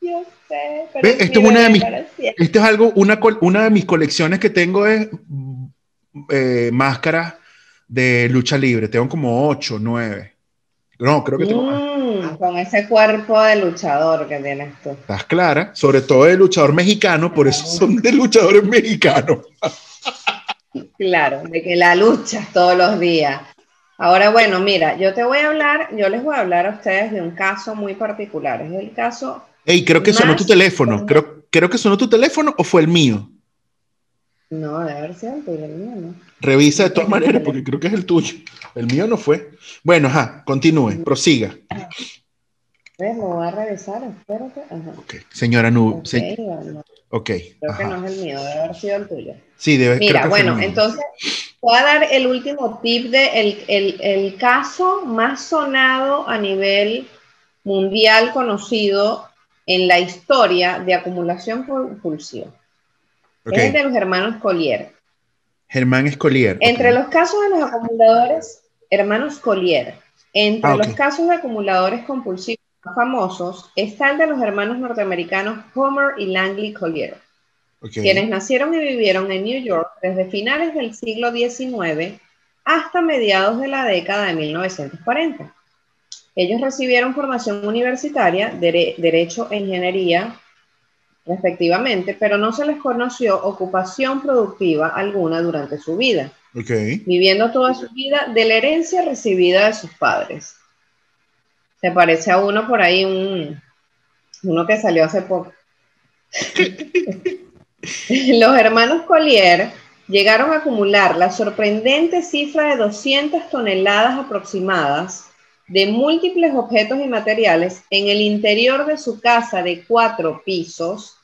yo sé. Pero Esto es una de mis, esto es algo, una, una de mis colecciones que tengo es eh, máscaras de lucha libre. Tengo como ocho, nueve. No, creo que tengo mm, Con ese cuerpo de luchador que tienes tú. Estás clara, sobre todo de luchador mexicano, por eso son de luchadores mexicanos. Claro, de que la luchas todos los días. Ahora, bueno, mira, yo te voy a hablar, yo les voy a hablar a ustedes de un caso muy particular. Es el caso. Ey, creo que sonó tu teléfono. Creo, creo que sonó tu teléfono o fue el mío. No, debe haber sido el tuyo, el mío no. Revisa de todas maneras, porque creo que es el tuyo. El mío no fue. Bueno, ajá, continúe, prosiga. Lo voy a revisar, espérate. Ajá. Okay. Señora Nub. Ok, se... bueno. okay. Creo ajá. que no es el mío, debe haber sido el tuyo. Sí, debe Mira, creo que bueno, entonces voy a dar el último tip de el, el, el caso más sonado a nivel mundial conocido en la historia de acumulación compulsiva. Okay. Es de los hermanos Collier. Germán Escolier. Entre okay. los casos de los acumuladores, hermanos Collier, entre Ah, los casos de acumuladores compulsivos más famosos está el de los hermanos norteamericanos Homer y Langley Collier, Okay. quienes nacieron y vivieron en New York desde finales del siglo XIX hasta mediados de la década de 1940. Ellos recibieron formación universitaria, dere- derecho e ingeniería, respectivamente, pero no se les conoció ocupación productiva alguna durante su vida, Ok. viviendo toda su vida de la herencia recibida de sus padres. Se parece a uno por ahí, un, uno que salió hace poco. Los hermanos Collier llegaron a acumular la sorprendente cifra de 200 toneladas aproximadas de múltiples objetos y materiales en el interior de su casa de cuatro pisos,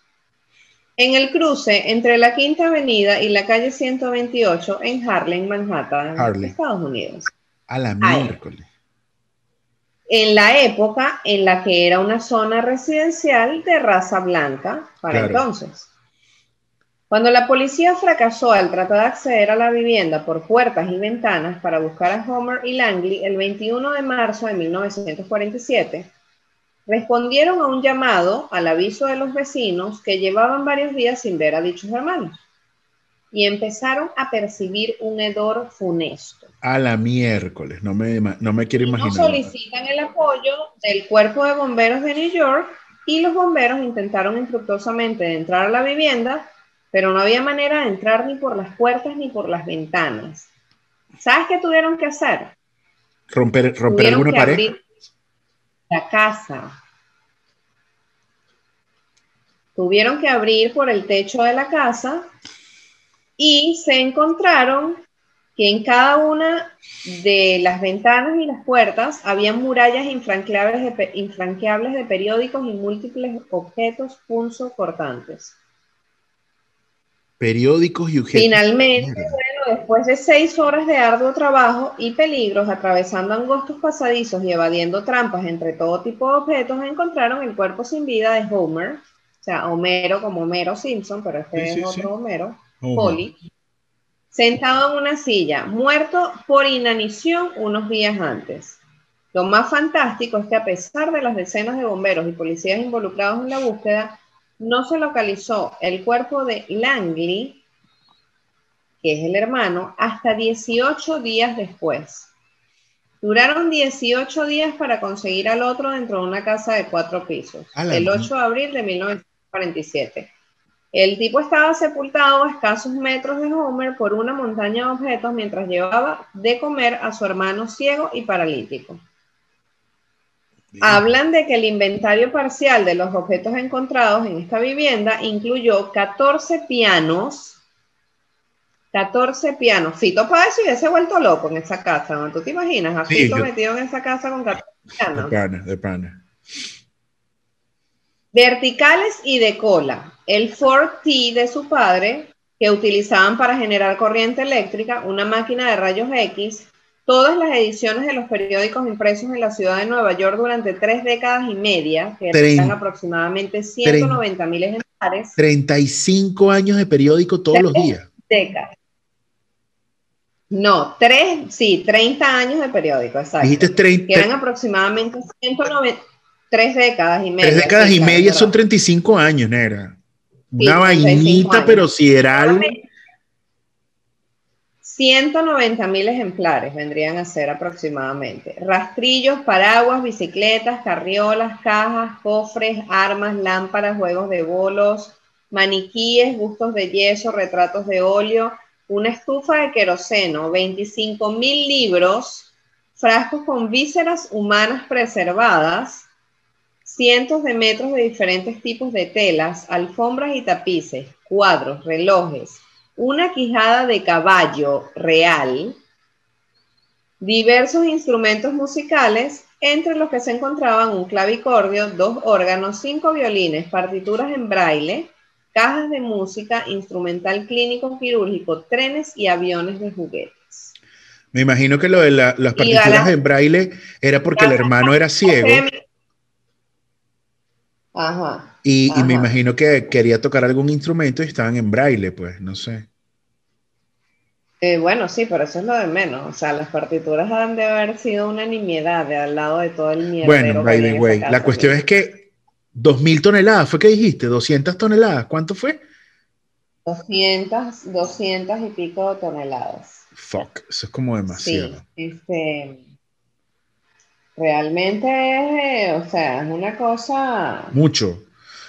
en el cruce entre la Quinta Avenida y la calle 128 en Harlem, Manhattan, Harlem. Estados Unidos. A la miércoles. En la época en la que era una zona residencial de raza blanca para Claro. entonces. Cuando la policía fracasó al tratar de acceder a la vivienda por puertas y ventanas para buscar a Homer y Langley el 21 de marzo de 1947, respondieron a un llamado al aviso de los vecinos que llevaban varios días sin ver a dichos hermanos y empezaron a percibir un hedor funesto. A la miércoles. No me, no me quiero No imaginar. solicitan el apoyo del cuerpo de bomberos de New York y los bomberos intentaron infructuosamente entrar a la vivienda, pero no había manera de entrar ni por las puertas ni por las ventanas. ¿Sabes qué tuvieron que hacer? Romper, romper Tuvieron alguna pared. abrir la casa. Tuvieron que abrir por el techo de la casa y se encontraron que en cada una de las ventanas y las puertas había murallas infranqueables de, pe- infranqueables de periódicos y múltiples objetos punzo cortantes. Periódicos y objetos. Finalmente, bueno, después de seis horas de arduo trabajo y peligros, atravesando angostos pasadizos y evadiendo trampas entre todo tipo de objetos, encontraron el cuerpo sin vida de Homer, o sea, Homero como Homero Simpson, pero este Sí, es sí. otro Homero, Polly, sentado en una silla, muerto por inanición unos días antes. Lo más fantástico es que a pesar de las decenas de bomberos y policías involucrados en la búsqueda, no se localizó el cuerpo de Langley, que es el hermano, hasta 18 días después. Duraron 18 días para conseguir al otro dentro de una casa de cuatro pisos, el 8 de abril de 1947. El tipo estaba sepultado a escasos metros de Homer por una montaña de objetos mientras llevaba de comer a su hermano ciego y paralítico. Hablan de que el inventario parcial de los objetos encontrados en esta vivienda incluyó 14 pianos, 14 pianos. Fito Páez se hubiese vuelto loco en esa casa, ¿no? ¿Tú te imaginas a Fito metido en esa casa con 14 pianos? De pana, de pana. Verticales y de cola. El Ford T de su padre, que utilizaban para generar corriente eléctrica, una máquina de rayos X, todas las ediciones de los periódicos impresos en la ciudad de Nueva York durante tres décadas y media, que eran aproximadamente 190 mil ejemplares. 35 años de periódico todos los días. Décadas. No, tres, sí, 30 años de periódico, exacto. Dijiste 30. Que eran aproximadamente 190, tres décadas y media. Tres décadas y media son 35 años, Nera. Una vainita, pero si era algo. 190 mil ejemplares vendrían a ser aproximadamente. Rastrillos, paraguas, bicicletas, carriolas, cajas, cofres, armas, lámparas, juegos de bolos, maniquíes, bustos de yeso, retratos de óleo, una estufa de queroseno, 25 mil libros, frascos con vísceras humanas preservadas, cientos de metros de diferentes tipos de telas, alfombras y tapices, cuadros, relojes, una quijada de caballo real, diversos instrumentos musicales, entre los que se encontraban un clavicordio, dos órganos, cinco violines, partituras en braille, cajas de música, instrumental clínico quirúrgico, trenes y aviones de juguetes. Me imagino que lo de las partituras en braille era porque el hermano era ciego. Ajá. Y, me imagino que quería tocar algún instrumento y estaban en braille, pues, no sé. Eh, bueno, sí, pero eso es lo de menos. O sea, las partituras han de haber sido una nimiedad de al lado de todo el miedo. Bueno, by the way, la cuestión es que 2.000 toneladas, ¿fue que dijiste? ¿200 toneladas? ¿Cuánto fue? 200, 200 y pico toneladas. Fuck, eso es como demasiado. Sí, este, realmente, o sea, es una cosa... Mucho.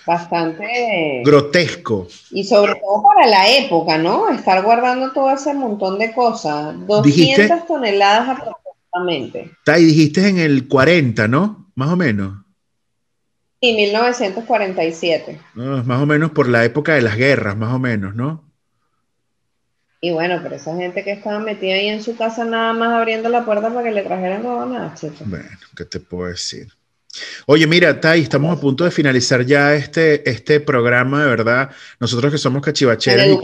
Bastante... Grotesco. Y sobre todo para la época, ¿no? Estar guardando todo ese montón de cosas. 200 toneladas aproximadamente. Y dijiste en el 40, ¿no? Más o menos. Y 1947. más o menos por la época de las guerras, más o menos, ¿no? Y bueno, pero esa gente que estaba metida ahí en su casa nada más abriendo la puerta para que le trajeran nada, Bueno, ¿qué te puedo decir? Oye, mira, Tai, estamos a punto de finalizar ya este, este programa, de verdad. Nosotros que somos cachivacheros.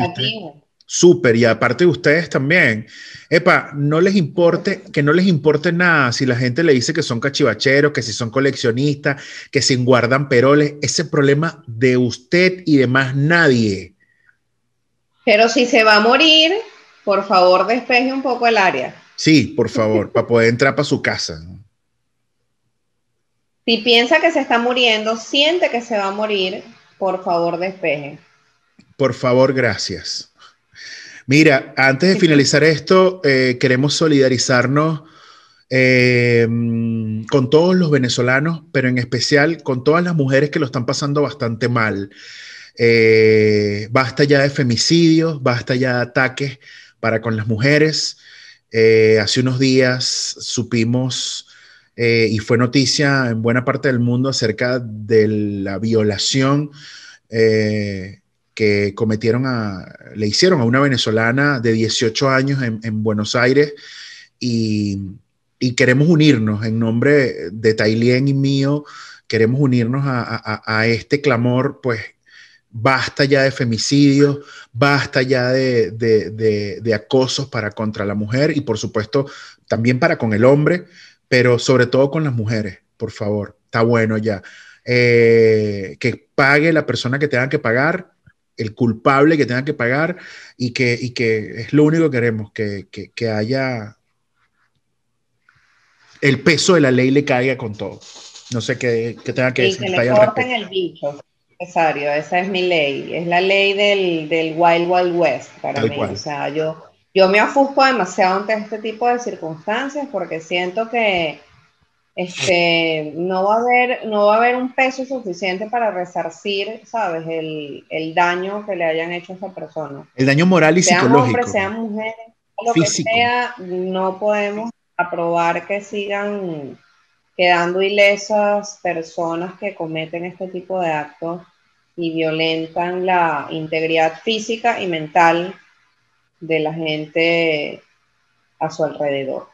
Súper, y aparte de ustedes también. Epa, no les importe, que no les importe nada si la gente le dice que son cachivacheros, que si son coleccionistas, que si guardan peroles. Ese problema de usted y de más nadie. Pero si se va a morir, por favor despeje un poco el área. Sí, por favor, para poder entrar para su casa. Si piensa que se está muriendo, siente que se va a morir, por favor despeje. Por favor, gracias. Mira, antes de finalizar esto, eh, queremos solidarizarnos eh, con todos los venezolanos, pero en especial con todas las mujeres que lo están pasando bastante mal. Eh, basta ya de femicidios, basta ya de ataques para con las mujeres. Hace unos días supimos eh, y fue noticia en buena parte del mundo acerca de la violación que cometieron a, le hicieron a una venezolana de 18 años en, Buenos Aires. Y, queremos unirnos en nombre de Tailien y mío, queremos unirnos a, a este clamor, pues basta ya de femicidios, basta ya de, acosos para contra la mujer y por supuesto también para con el hombre, pero sobre todo con las mujeres, por favor, está bueno ya. Eh, que pague la persona que tenga que pagar el culpable que tenga que pagar y que, y que es lo único que queremos, que, que, haya el peso de la ley le caiga con todo. No sé qué, tenga que decir. Que le corten el bicho, necesario. Esa es mi ley. Es la ley del, del Wild Wild West para mí. O sea, yo, yo me ofusco demasiado ante este tipo de circunstancias porque siento que este, no, va a haber, no va a haber un peso suficiente para resarcir, ¿sabes? El, el daño que le hayan hecho a esa persona. El daño moral y sean psicológico. Hombres, sean mujeres, lo que sea, no podemos aprobar que sigan quedando ilesas personas que cometen este tipo de actos y violentan la integridad física y mental de la gente a su alrededor.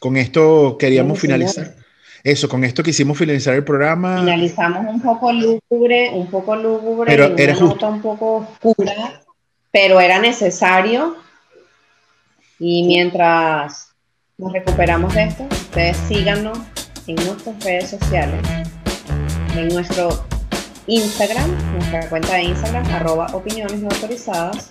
Con esto queríamos finalizar. Eso, con esto quisimos finalizar el programa. Finalizamos un poco lúgubre, un poco lúgubre, pero era nota un poco oscura, pero era necesario. Y mientras nos recuperamos de esto, ustedes síganos en nuestras redes sociales, en nuestro Instagram, nuestra cuenta de Instagram, arroba opiniones no autorizadas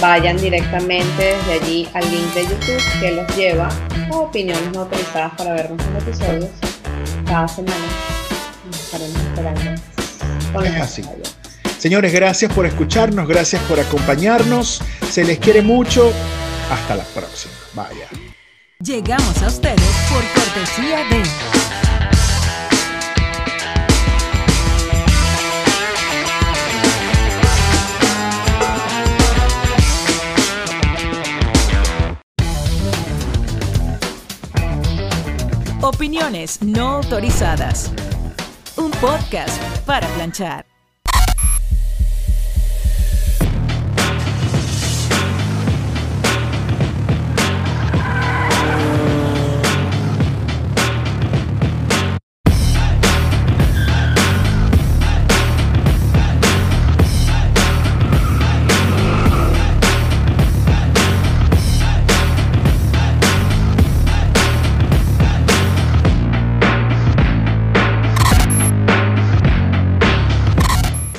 vayan directamente desde allí al link de YouTube que los lleva a opiniones no autorizadas para ver nuestros episodios cada semana. Nos estaremos esperando. es así. Señores, gracias por escucharnos, gracias por acompañarnos. Se les quiere mucho. Hasta la próxima. Vaya. Llegamos a ustedes por cortesía de Opiniones no autorizadas. Un podcast para planchar.